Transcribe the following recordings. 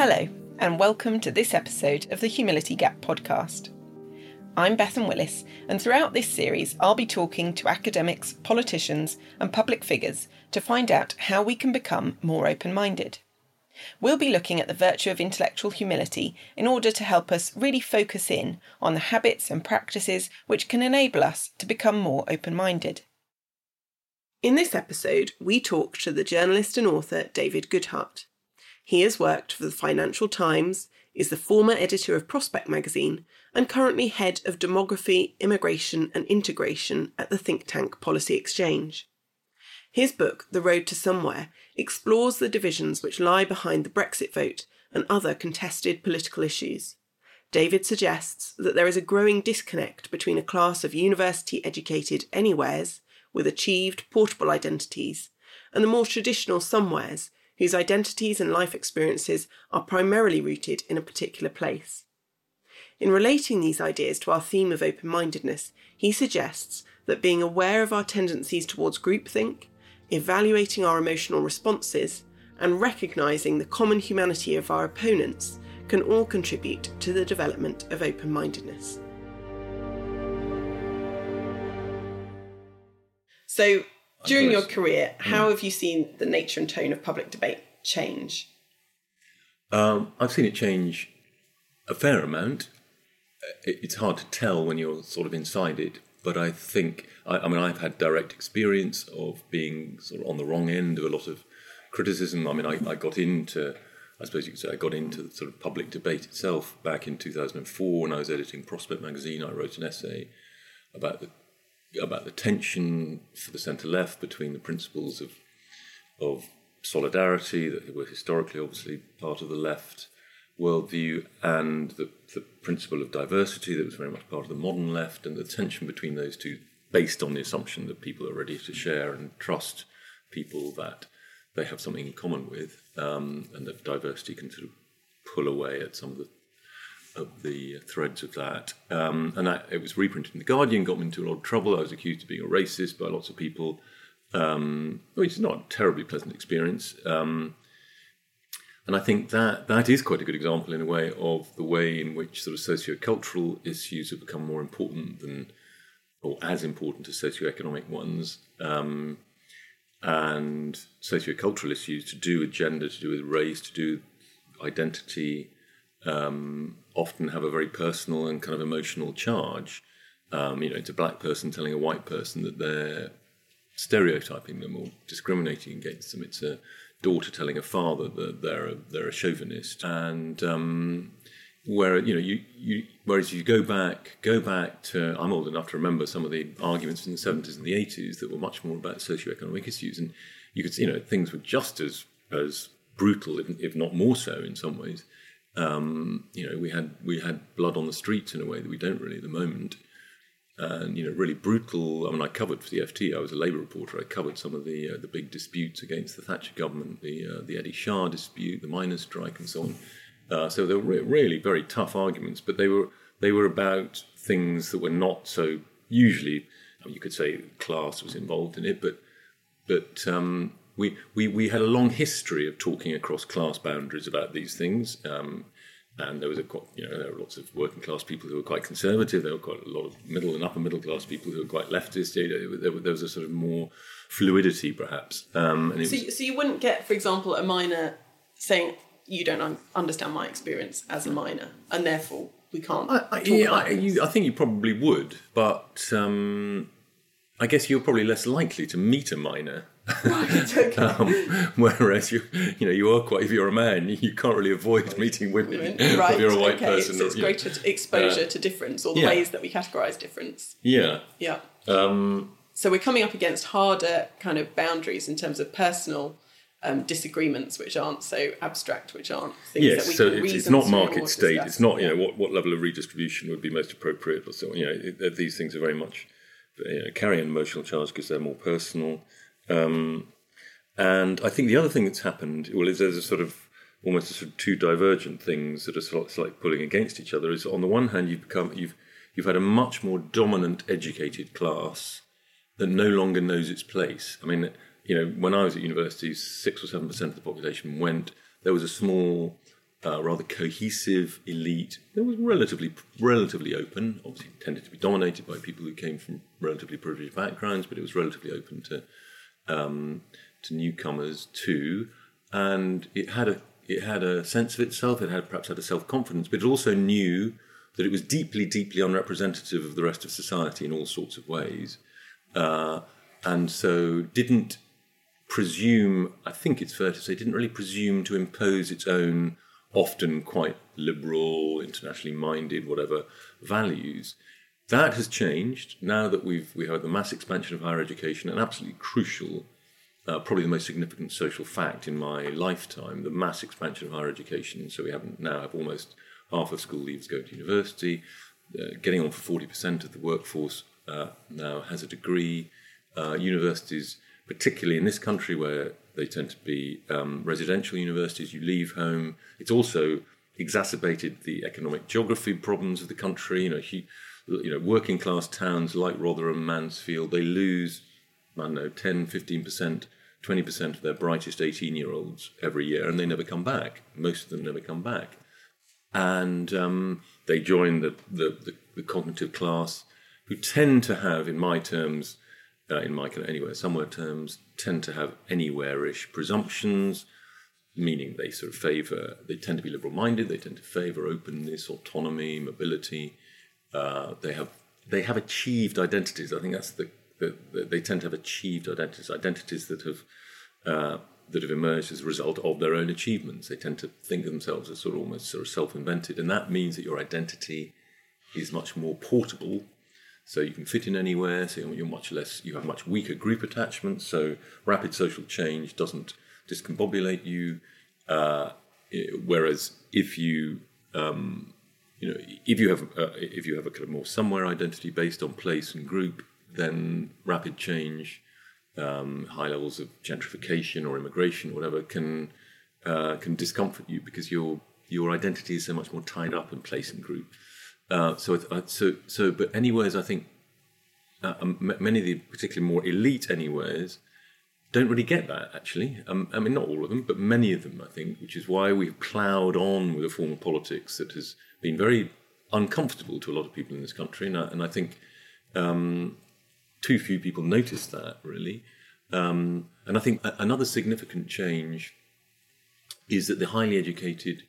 Hello, and welcome to this episode of the Humility Gap podcast. I'm Bethan Willis, and throughout this series, I'll be talking to academics, politicians, and public figures to find out how we can become more open minded. We'll be looking at the virtue of intellectual humility in order to help us really focus in on the habits and practices which can enable us to become more open minded. In this episode, we talk to the journalist and author David Goodhart. He has worked for the Financial Times, is the former editor of Prospect magazine, and currently head of demography, immigration, and integration at the think tank Policy Exchange. His book, The Road to Somewhere, explores the divisions which lie behind the Brexit vote and other contested political issues. David suggests that there is a growing disconnect between a class of university educated anywheres with achieved portable identities and the more traditional somewheres whose identities and life experiences are primarily rooted in a particular place. In relating these ideas to our theme of open mindedness, he suggests that being aware of our tendencies towards groupthink, evaluating our emotional responses, and recognising the common humanity of our opponents can all contribute to the development of open mindedness. So, during your career, how mm. have you seen the nature and tone of public debate change? Um, I've seen it change a fair amount. It's hard to tell when you're sort of inside it, but I think, I, I mean, I've had direct experience of being sort of on the wrong end of a lot of criticism. I mean, I, I got into, I suppose you could say, I got into the sort of public debate itself back in 2004 when I was editing Prospect magazine. I wrote an essay about the about the tension for the centre left between the principles of of solidarity that were historically obviously part of the left worldview and the, the principle of diversity that was very much part of the modern left and the tension between those two based on the assumption that people are ready to share and trust people that they have something in common with um, and that diversity can sort of pull away at some of the of the threads of that. Um, and it was reprinted in The Guardian, got me into a lot of trouble. I was accused of being a racist by lots of people, um, which is not a terribly pleasant experience. Um, and I think that that is quite a good example, in a way, of the way in which sort of socio-cultural issues have become more important than, or as important as socio-economic ones. Um, and socio-cultural issues to do with gender, to do with race, to do identity, um, often have a very personal and kind of emotional charge. Um, you know, it's a black person telling a white person that they're stereotyping them or discriminating against them. It's a daughter telling a father that they're a, they're a chauvinist, and um, where you know you, you whereas you go back go back to I'm old enough to remember some of the arguments in the 70s and the 80s that were much more about socioeconomic issues, and you could you know things were just as as brutal, if, if not more so, in some ways. Um, you know, we had we had blood on the streets in a way that we don't really at the moment, and you know, really brutal. I mean, I covered for the FT. I was a Labour reporter. I covered some of the uh, the big disputes against the Thatcher government, the uh, the Eddie Shah dispute, the miners' strike, and so on. Uh, so they were re- really very tough arguments, but they were they were about things that were not so usually. I mean, you could say class was involved in it, but but um, we, we, we had a long history of talking across class boundaries about these things. Um, and there was a you know there were lots of working class people who were quite conservative. There were quite a lot of middle and upper middle class people who were quite leftist. You know, there, there, was a sort of more fluidity, perhaps. Um, so, was, so you wouldn't get, for example, a miner saying you don't un- understand my experience as a miner, and therefore we can't. I, I yeah, I, you, I, think you probably would, but um, I guess you're probably less likely to meet a miner Right, okay. um, whereas you, you know, you are quite. If you're a man, you can't really avoid meeting women. Right. If you're a white okay. person, so it's or, greater know, exposure uh, to difference, or the yeah. ways that we categorise difference. Yeah. Yeah. Um, so we're coming up against harder kind of boundaries in terms of personal um, disagreements, which aren't so abstract, which aren't things yes, that we so can it's, it's not market state. Discuss. It's not you know what, what level of redistribution would be most appropriate or so. You know, it, these things are very much you know, carry an emotional charge because they're more personal. Um, and I think the other thing that's happened, well, is there's a sort of almost a sort of two divergent things that are sort of slightly pulling against each other. Is on the one hand, you've become you've you've had a much more dominant educated class that no longer knows its place. I mean, you know, when I was at university, six or seven percent of the population went. There was a small uh, rather cohesive elite that was relatively relatively open. Obviously, tended to be dominated by people who came from relatively privileged backgrounds, but it was relatively open to um, to newcomers too. And it had a it had a sense of itself. It had perhaps had a self confidence, but it also knew that it was deeply, deeply unrepresentative of the rest of society in all sorts of ways, uh, and so didn't presume. I think it's fair to say didn't really presume to impose its own often quite liberal, internationally minded, whatever values. That has changed now that we've we have the mass expansion of higher education, an absolutely crucial, uh, probably the most significant social fact in my lifetime, the mass expansion of higher education. So we have now have almost half of school leavers going to university, uh, getting on for forty percent of the workforce uh, now has a degree. Uh, universities, particularly in this country where they tend to be um, residential universities. You leave home. It's also exacerbated the economic geography problems of the country. You know, he, you know, working class towns like Rotherham, Mansfield, they lose, I don't know, 10, 15%, 20% of their brightest 18 year olds every year, and they never come back. Most of them never come back. And um, they join the, the, the, the cognitive class, who tend to have, in my terms, uh, in my anyway, somewhere terms, tend to have anywhere-ish presumptions, meaning they sort of favour, they tend to be liberal-minded, they tend to favour openness, autonomy, mobility. Uh, they have they have achieved identities. I think that's the, the, the, they tend to have achieved identities, identities that have uh, that have emerged as a result of their own achievements. They tend to think of themselves as sort of almost sort of self-invented, and that means that your identity is much more portable so you can fit in anywhere. So you're much less. You have much weaker group attachments. So rapid social change doesn't discombobulate you. Uh, whereas if you um, you know if you have uh, if you have a kind of more somewhere identity based on place and group, then rapid change, um, high levels of gentrification or immigration, or whatever, can uh, can discomfort you because your your identity is so much more tied up in place and group. Uh, so, so, so, but anywheres, I think uh, um, many of the particularly more elite anywheres don't really get that. Actually, um, I mean, not all of them, but many of them, I think, which is why we've ploughed on with a form of politics that has been very uncomfortable to a lot of people in this country, and I, and I think um, too few people notice that really. Um, and I think another significant change is that the highly educated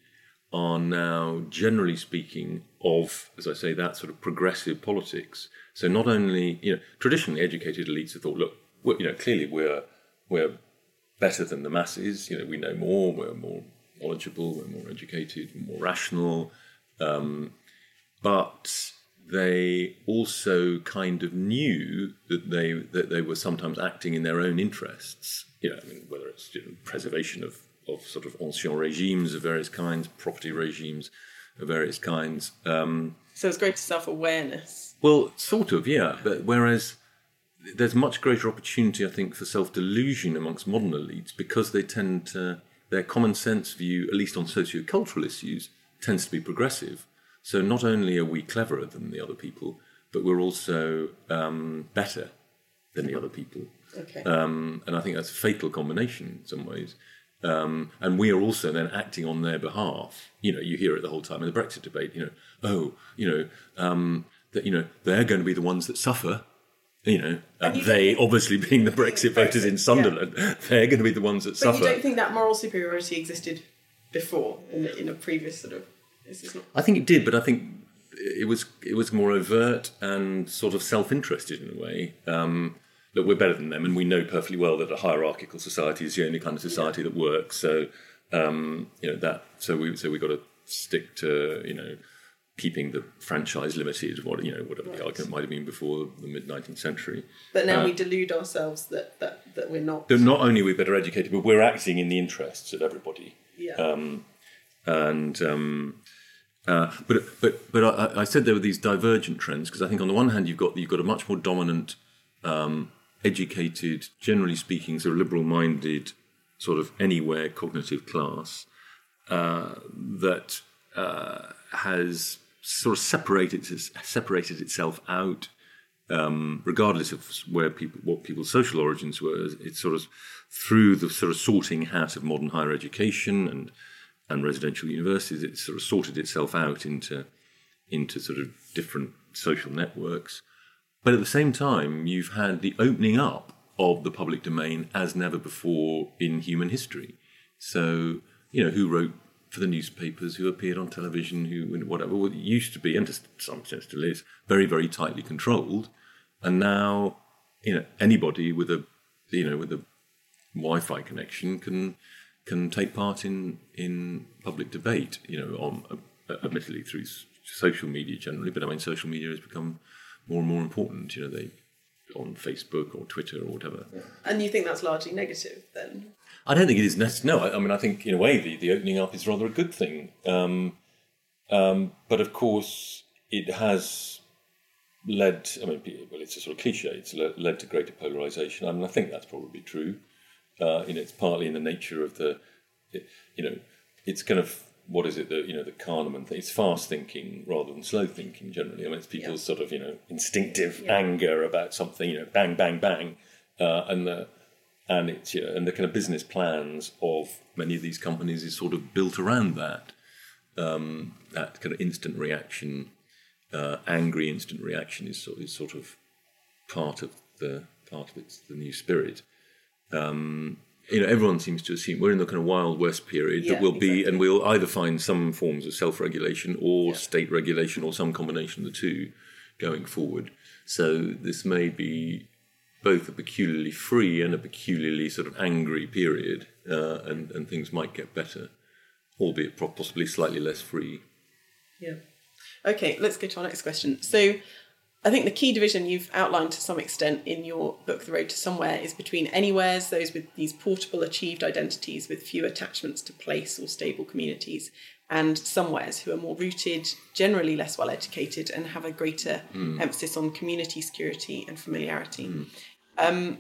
are now, generally speaking, of, as I say, that sort of progressive politics. So not only, you know, traditionally educated elites have thought, look, you know, clearly we're we're better than the masses. You know, we know more, we're more knowledgeable, we're more educated, more rational. Um, but they also kind of knew that they that they were sometimes acting in their own interests. You know, I mean, whether it's you know, preservation of of sort of ancien regimes of various kinds, property regimes of various kinds. Um, so it's greater self awareness. Well, sort of, yeah. But whereas there's much greater opportunity, I think, for self delusion amongst modern elites because they tend to their common sense view, at least on socio-cultural issues, tends to be progressive. So not only are we cleverer than the other people, but we're also um, better than the other people. Okay. Um, and I think that's a fatal combination in some ways. Um, and we are also then acting on their behalf. You know, you hear it the whole time in the Brexit debate. You know, oh, you know, um, that you know they're going to be the ones that suffer. You know, uh, they obviously being the Brexit voters in Sunderland, yeah. they're going to be the ones that but suffer. But you don't think that moral superiority existed before in, in a previous sort of? Not... I think it did, but I think it was it was more overt and sort of self interested in a way. Um, look, we're better than them, and we know perfectly well that a hierarchical society is the only kind of society yeah. that works. So, um, you know that. So we so we got to stick to you know keeping the franchise limited. What you know, whatever right. the argument might have been before the mid nineteenth century. But now uh, we delude ourselves that, that that we're not. That not only we're we better educated, but we're acting in the interests of everybody. Yeah. Um, and um, uh, but but but I, I, said there were these divergent trends because I think on the one hand you've got you've got a much more dominant um, educated, generally speaking, sort of liberal minded, sort of anywhere cognitive class uh, that uh, has sort of separated, separated itself out. Um, regardless of where people, what people's social origins were, it's sort of through the sort of sorting hat of modern higher education and and residential universities, it's sort of sorted itself out into into sort of different social networks. But at the same time, you've had the opening up of the public domain as never before in human history. So, you know, who wrote for the newspapers, who appeared on television, who whatever well, used to be, and to some extent still is, very, very tightly controlled. And now, you know, anybody with a, you know, with a Wi-Fi connection can can take part in in public debate. You know, on uh, admittedly through social media generally, but I mean, social media has become more and more important. You know, they on Facebook or Twitter or whatever. Yeah. And you think that's largely negative then? I don't think it is necessary. No, I, I, mean, I think in a way the, the opening up is rather a good thing. Um, um, but of course, it has led, I mean, well, it's a sort of cliche, it's led to greater polarization. I mean, I think that's probably true. Uh, you know, it's partly in the nature of the, you know, it's kind of what is it that you know the Kahneman thing? It's fast thinking rather than slow thinking. Generally, I mean, it's people's yeah. sort of you know instinctive yeah. anger about something. You know, bang, bang, bang, uh, and the and it's you know, and the kind of business plans of many of these companies is sort of built around that um, that kind of instant reaction, uh, angry instant reaction is sort is sort of part of the part of its the new spirit. Um, you know, everyone seems to assume we're in the kind of wild west period yeah, that will exactly. be, and we'll either find some forms of self-regulation or yeah. state regulation or some combination of the two going forward. So this may be both a peculiarly free and a peculiarly sort of angry period, uh, and and things might get better, albeit possibly slightly less free. Yeah. Okay, let's go to our next question. So I think the key division you've outlined to some extent in your book, The Road to Somewhere, is between anywheres, those with these portable achieved identities with few attachments to place or stable communities, and somewheres who are more rooted, generally less well educated, and have a greater mm. emphasis on community security and familiarity. Mm. Um,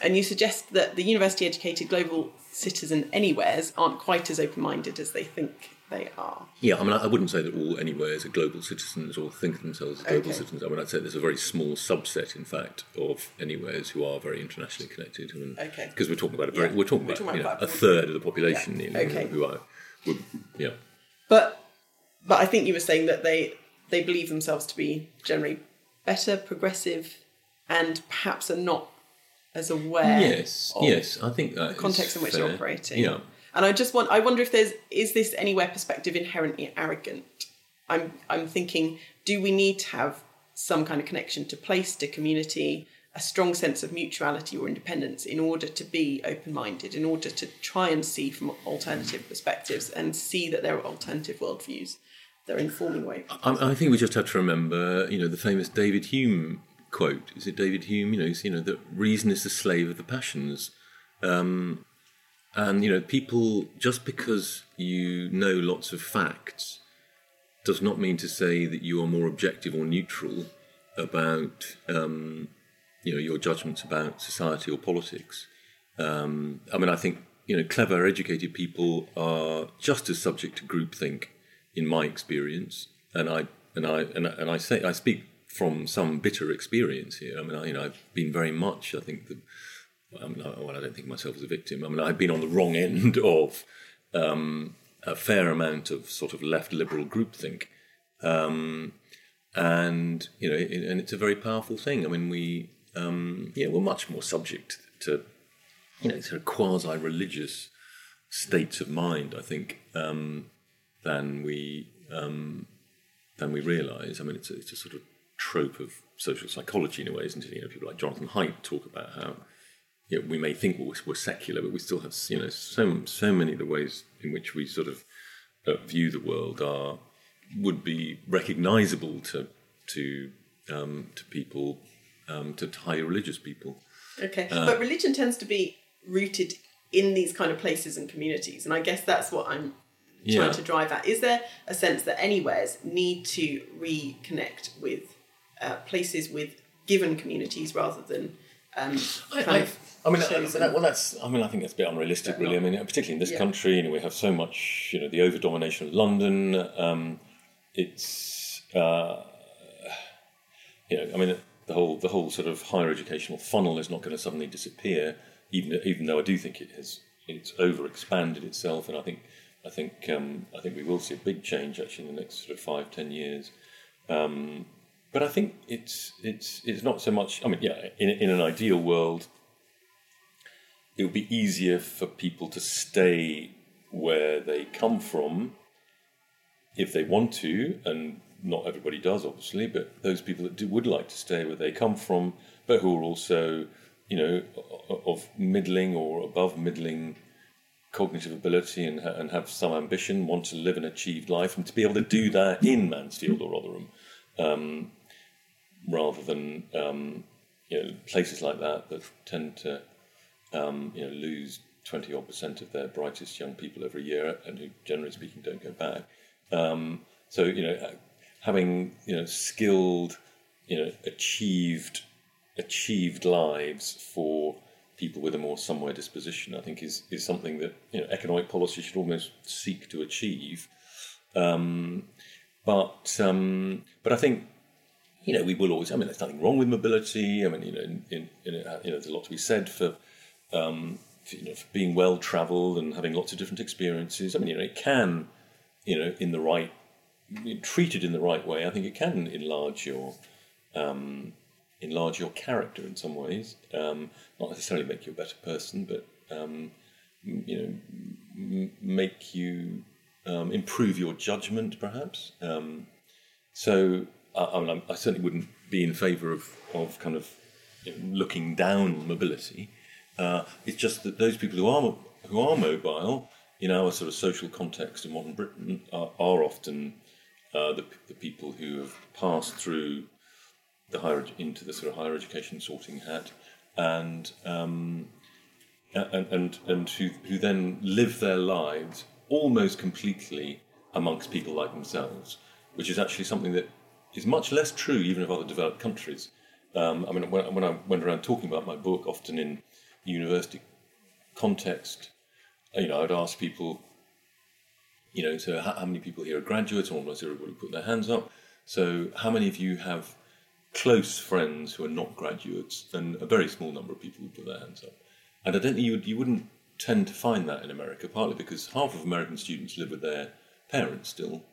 and you suggest that the university educated global citizen anywheres aren't quite as open minded as they think they are. Yeah, I mean, I wouldn't say that all anywheres are global citizens or think themselves as global okay. citizens. I mean, I'd say there's a very small subset, in fact, of anywheres who are very internationally connected. I mean, okay. Because we're talking about a very, yeah. we're talking we're about, talking about you know, a third of the population, yeah. know, okay. who are, who, yeah. But, but I think you were saying that they they believe themselves to be generally better, progressive, and perhaps are not as aware. Yes, yes, I think that the context in which fair. you're operating. Yeah. And I just want I wonder if there's is this anywhere perspective inherently arrogant? I'm I'm thinking, do we need to have some kind of connection to place, to community, a strong sense of mutuality or independence in order to be open minded, in order to try and see from alternative perspectives and see that there are alternative worldviews that are informing way. I, I think we just have to remember, you know, the famous David Hume quote. Is it David Hume? You know, you know that reason is the slave of the passions. Um, and, you know, people, just because you know lots of facts, does not mean to say that you are more objective or neutral about, um, you know, your judgments about society or politics. Um, I mean, I think, you know, clever, educated people are just as subject to groupthink, in my experience. And I, and I, and I, and I say, I speak from some bitter experience here. I mean, I, you know, I've been very much, I think, the, I well, I don't think myself as a victim. I mean, I've been on the wrong end of um, a fair amount of sort of left liberal groupthink, um, and you know, it, and it's a very powerful thing. I mean, we um, yeah, we're much more subject to you know sort of quasi religious states of mind, I think, um, than we um, than we realise. I mean, it's a, it's a sort of trope of social psychology in a way, isn't it? You know, people like Jonathan Haidt talk about how you know, we may think we're, we're, secular, but we still have you know so so many of the ways in which we sort of uh, view the world are would be recognisable to to um, to people um, to high religious people. Okay, uh, but religion tends to be rooted in these kind of places and communities, and I guess that's what I'm trying yeah. to drive at. Is there a sense that anywheres need to reconnect with uh, places with given communities rather than um, kind I, I mean, that, well, that's. I mean, I think that's a bit unrealistic, really. I mean, particularly in this yeah. country, you know, we have so much, you know, the over domination of London. Um, it's, uh, you know, I mean, the whole the whole sort of higher educational funnel is not going to suddenly disappear, even even though I do think it has it's over expanded itself, and I think I think um, I think we will see a big change actually in the next sort of five ten years. Um, but I think it's it's it's not so much. I mean, yeah, in in an ideal world, it would be easier for people to stay where they come from if they want to, and not everybody does, obviously, but those people that do, would like to stay where they come from, but who are also, you know, of middling or above middling cognitive ability and, and have some ambition, want to live an achieved life, and to be able to do that in Mansfield or Rotherham, um, rather than um, you know places like that that tend to um, you know lose twenty odd percent of their brightest young people every year, and who generally speaking don't go back. Um, so you know, having you know skilled, you know, achieved achieved lives for people with a more somewhere disposition, I think is is something that you know economic policy should almost seek to achieve. Um, but um, but I think you know we will always. I mean, there's nothing wrong with mobility. I mean, you know, in, in, in, you know, there's a lot to be said for. Um, for, you know, for being well travelled and having lots of different experiences. I mean, you know, it can, you know, in the right, treated in the right way, I think it can enlarge your, um, enlarge your character in some ways. Um, not necessarily make you a better person, but um, you know, m- make you um, improve your judgment, perhaps. Um, so, I, mean, I, certainly wouldn't be in favour of, of kind of looking down mobility. Uh, it's just that those people who are who are mobile in our sort of social context in modern Britain are, are often uh, the, the people who have passed through the higher into the sort of higher education sorting hat, and um, and and, and who, who then live their lives almost completely amongst people like themselves, which is actually something that is much less true even of other developed countries. Um, I mean, when, when I went around talking about my book, often in university context, you know, I'd ask people, you know, so how, how many people here are graduates? Almost everybody put their hands up. So, how many of you have close friends who are not graduates, and a very small number of people would put their hands up. And I don't think you, you wouldn't tend to find that in America, partly because half of American students live with their parents still.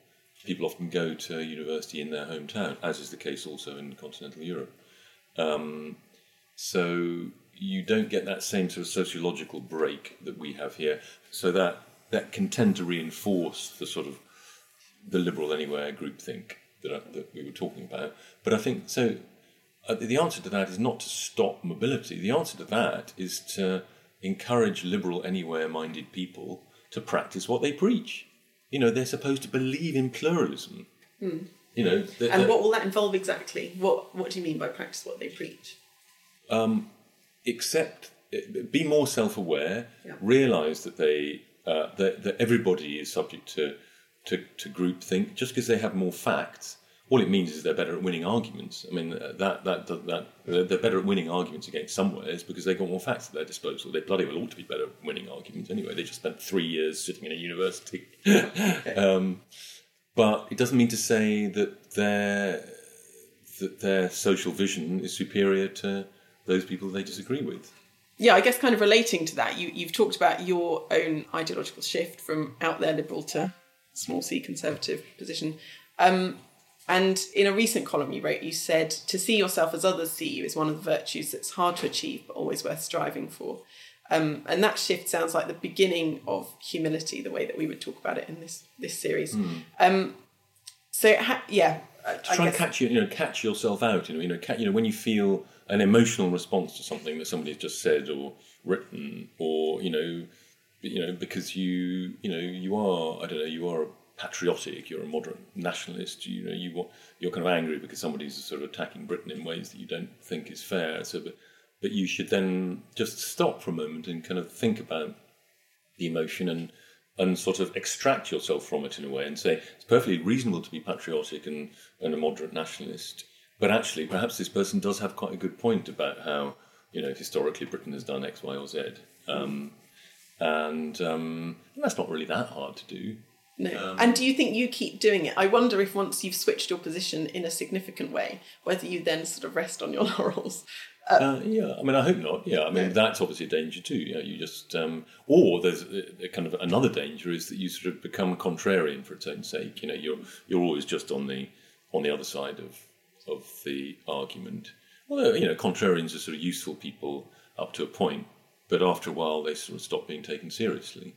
People often go to university in their hometown, as is the case also in continental Europe. Um, so you don't get that same sort of sociological break that we have here. So that that can tend to reinforce the sort of the liberal anywhere groupthink that, I, that we were talking about. But I think so. Uh, the answer to that is not to stop mobility. The answer to that is to encourage liberal, anywhere-minded people to practice what they preach. You know, they're supposed to believe in pluralism. Mm. You know, they're, and what will that involve exactly? What What do you mean by practice what they preach? Um, accept, be more self-aware. Yeah. Realize that they uh, that, that everybody is subject to to, to group think just because they have more facts. All it means is they're better at winning arguments. I mean, uh, that, that, that, that they're better at winning arguments against somewheres because they've got more facts at their disposal. They bloody well ought to be better at winning arguments anyway. They just spent three years sitting in a university. um, but it doesn't mean to say that their, that their social vision is superior to those people they disagree with yeah, I guess kind of relating to that, you, you've talked about your own ideological shift from out there liberal to small c conservative position. Um, and in a recent column you wrote, you said to see yourself as others see you is one of the virtues that's hard to achieve but always worth striving for. Um, and that shift sounds like the beginning of humility, the way that we would talk about it in this this series. Mm. Um, so ha- yeah, I, try I and catch you, you know, catch yourself out. You know, you know, catch, you know, when you feel an emotional response to something that somebody has just said or written, or you know, you know, because you, you know, you are, I don't know, you are patriotic, you're a moderate nationalist, you know, you you're kind of angry because somebody's sort of attacking Britain in ways that you don't think is fair. So, but, but you should then just stop for a moment and kind of think about the emotion and and sort of extract yourself from it in a way and say it's perfectly reasonable to be patriotic and, and a moderate nationalist, but actually perhaps this person does have quite a good point about how you know historically Britain has done X, Y, or Z. Um, and um, that's not really that hard to do. No. Um, and do you think you keep doing it? I wonder if once you've switched your position in a significant way, whether you then sort of rest on your laurels. Uh, uh, yeah, I mean, I hope not. Yeah, I mean, no. that's obviously a danger too. You, know, you just, um, or there's a, a kind of another danger is that you sort of become a contrarian for its own sake. You know, you're you're always just on the on the other side of of the argument. Well, you know, contrarians are sort of useful people up to a point, but after a while they sort of stop being taken seriously.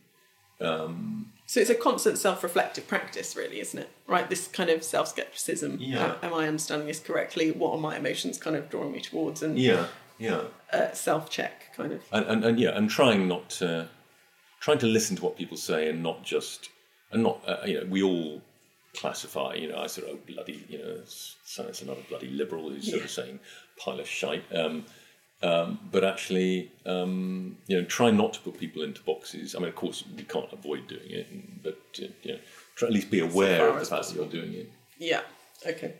Um, so it's a constant self-reflective practice, really, isn't it? Right, this kind of self-skepticism. Yeah. am I understanding this correctly? What are my emotions kind of drawing me towards? And yeah, yeah. Uh, self-check, kind of. And, and, and yeah, and trying not to trying to listen to what people say and not just and not uh, you know we all classify. You know, I sort of bloody you know, so it's another bloody liberal who's sort yeah. of saying pile of shite. Um, um, but actually, um, you know, try not to put people into boxes. I mean, of course, we can't avoid doing it, but uh, you know, try at least be aware of the fact that you're doing it. Yeah. Okay.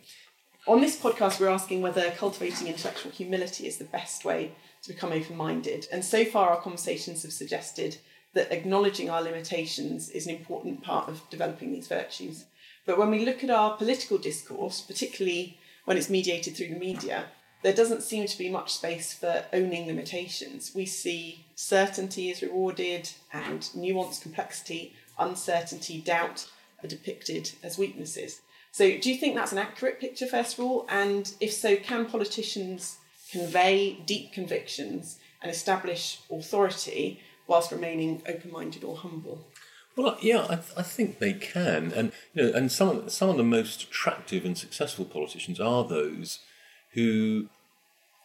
On this podcast, we're asking whether cultivating intellectual humility is the best way to become open-minded, and so far, our conversations have suggested that acknowledging our limitations is an important part of developing these virtues. But when we look at our political discourse, particularly when it's mediated through the media, there doesn't seem to be much space for owning limitations. We see certainty is rewarded and nuance, complexity, uncertainty, doubt are depicted as weaknesses. So, do you think that's an accurate picture, first of all? And if so, can politicians convey deep convictions and establish authority whilst remaining open minded or humble? Well, yeah, I, th- I, think they can, and you know, and some of, some of the most attractive and successful politicians are those who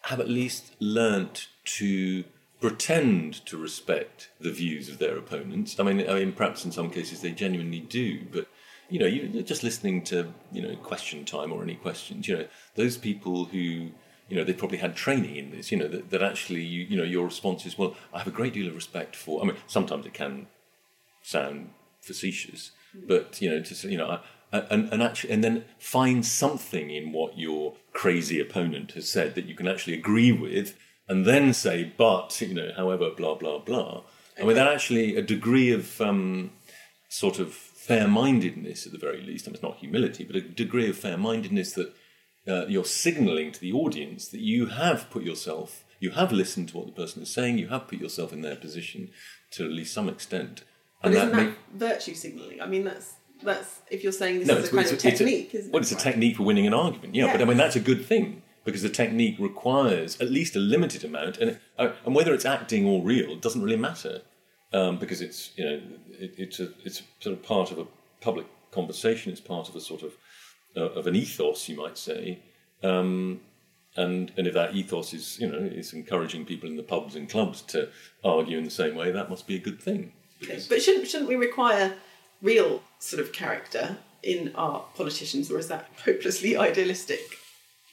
have at least learnt to pretend to respect the views of their opponents. I mean, I mean, perhaps in some cases they genuinely do, but you know, you're just listening to you know question time or any questions. You know, those people who you know they probably had training in this. You know, that, that actually you you know your response is well, I have a great deal of respect for. I mean, sometimes it can sound facetious, mm. but you know, to you know. I, and, and actually, and then find something in what your crazy opponent has said that you can actually agree with, and then say, but you know, however, blah blah blah. And with that, actually, a degree of um, sort of fair-mindedness, at the very least, and it's not humility, but a degree of fair-mindedness that uh, you're signalling to the audience that you have put yourself, you have listened to what the person is saying, you have put yourself in their position to at least some extent. And but isn't that, that virtue signalling? I mean, that's that's if you're saying this no, is a kind of technique, a, Well, it's a technique for winning an argument, yeah, yeah, But I mean, that's a good thing because the technique requires at least a limited amount, and uh, and whether it's acting or real doesn't really matter um, because it's you know it, it's a it's sort of part of a public conversation. It's part of a sort of uh, of an ethos, you might say. Um, and and if that ethos is you know is encouraging people in the pubs and clubs to argue in the same way, that must be a good thing. But shouldn't shouldn't we require real sort of character in our politicians, or is that hopelessly idealistic?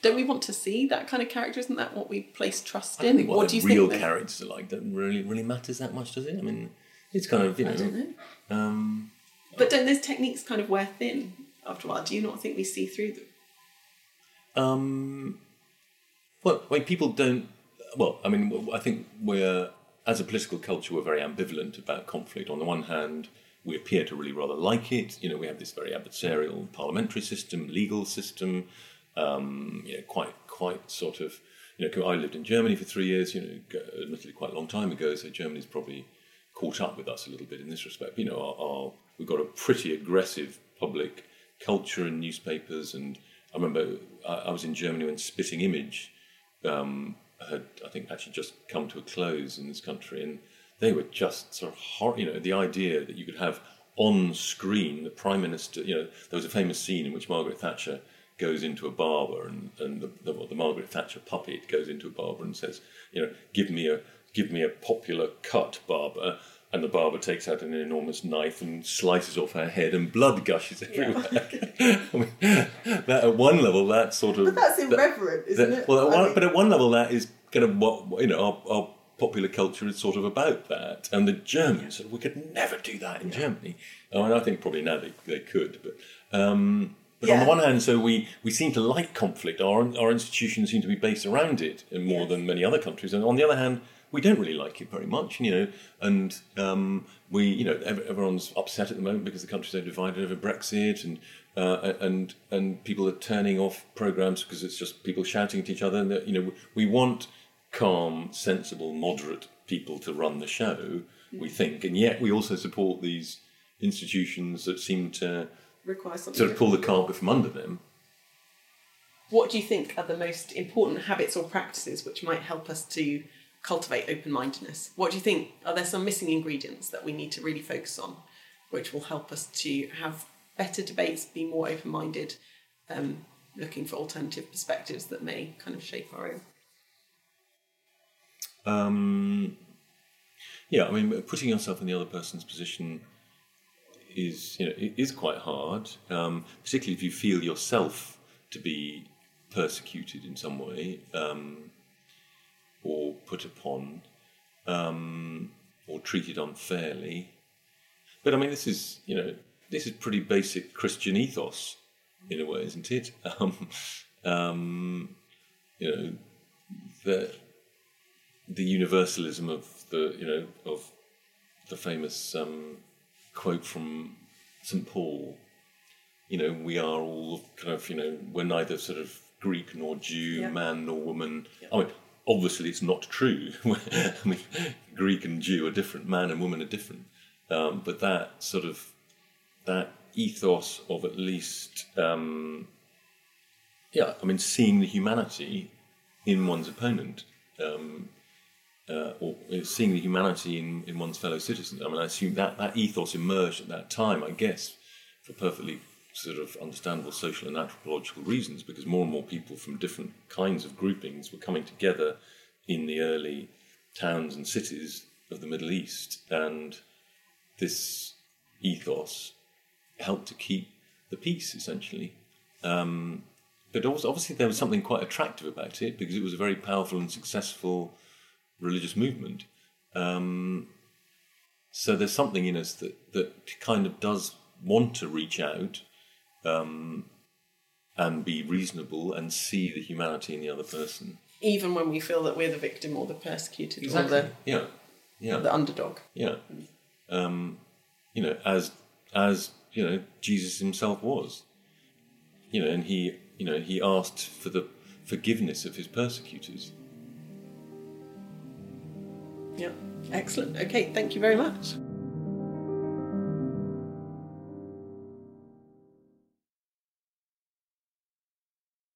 Don't we want to see that kind of character? Isn't that what we place trust in? what, what do you real think? Real characters are like that really really matters that much, does it? I mean, it's kind of you know. I don't know. Um, but don't those techniques kind of wear thin after a while? Do you not think we see through them? Um, well, I mean, people don't. Well, I mean, I think we're as a political culture, we're very ambivalent about conflict. On the one hand, we appear to really rather like it. You know, we have this very adversarial parliamentary system, legal system, um, you know, quite quite sort of. You know, I lived in Germany for three years. You know, admittedly quite a long time ago. So Germany's probably caught up with us a little bit in this respect. You know, our, our, we've got a pretty aggressive public culture and newspapers, and I remember I, I was in Germany when Spitting Image um, had, I think, actually just come to a close in this country, and they were just sort of hor- you know the idea that you could have on screen the prime minister you know there was a famous scene in which margaret thatcher goes into a barber and, and the, the, the margaret thatcher puppet goes into a barber and says you know give me a give me a popular cut barber and the barber takes out an enormous knife and slices off her head, and blood gushes everywhere. Yeah. I mean, that at one level, that sort of. But that's irreverent, that, isn't that, it? Well, at one, but at one level, that is kind of what you know. Our, our popular culture is sort of about that. And the Germans, said, we could never do that in Germany. Oh, and I think probably now they, they could. But, um, but yeah. on the one hand, so we, we seem to like conflict. Our, our institutions seem to be based around it more yes. than many other countries. And on the other hand, we don't really like it very much, you know, and um, we, you know, everyone's upset at the moment because the country's so divided over Brexit, and uh, and and people are turning off programs because it's just people shouting at each other, and you know, we want calm, sensible, moderate people to run the show, we think, and yet we also support these institutions that seem to require something sort of pull the carpet from under them. What do you think are the most important habits or practices which might help us to cultivate open mindedness? What do you think? Are there some missing ingredients that we need to really focus on, which will help us to have better debates, be more open minded, um, looking for alternative perspectives that may kind of shape our own? Um, yeah, I mean, putting yourself in the other person's position is, you know, is quite hard, um, particularly if you feel yourself to be persecuted in some way. Um, or put upon um, or treated unfairly. But I mean, this is you know this is pretty basic Christian ethos in a way, isn't it? Um, um, you know the the universalism of the you know of the famous um, quote from St Paul. You know, we are all kind of you know we're neither sort of Greek nor Jew, yeah. man nor woman. Yeah. I mean, obviously it's not true. I mean, Greek and Jew are different, man and woman are different. Um, but that sort of that ethos of at least, um, yeah, I mean, seeing the humanity in one's opponent, um, uh, or seeing the humanity in, in one's fellow citizens. I mean, I assume that that ethos emerged at that time, I guess, for perfectly sort of understandable social and anthropological reasons, because more and more people from different kinds of groupings were coming together in the early towns and cities of the Middle East, and this ethos helped to keep the peace essentially. Um, but also, obviously, there was something quite attractive about it because it was a very powerful and successful religious movement. Um, so there's something in us that, that kind of does want to reach out um, and be reasonable and see the humanity in the other person. Even when we feel that we're the victim or the persecuted exactly. or the yeah, yeah, the underdog. Yeah, um, you know, as as you know, Jesus himself was. You know, and he you know he asked for the forgiveness of his persecutors. Yeah, excellent. Okay, thank you very much.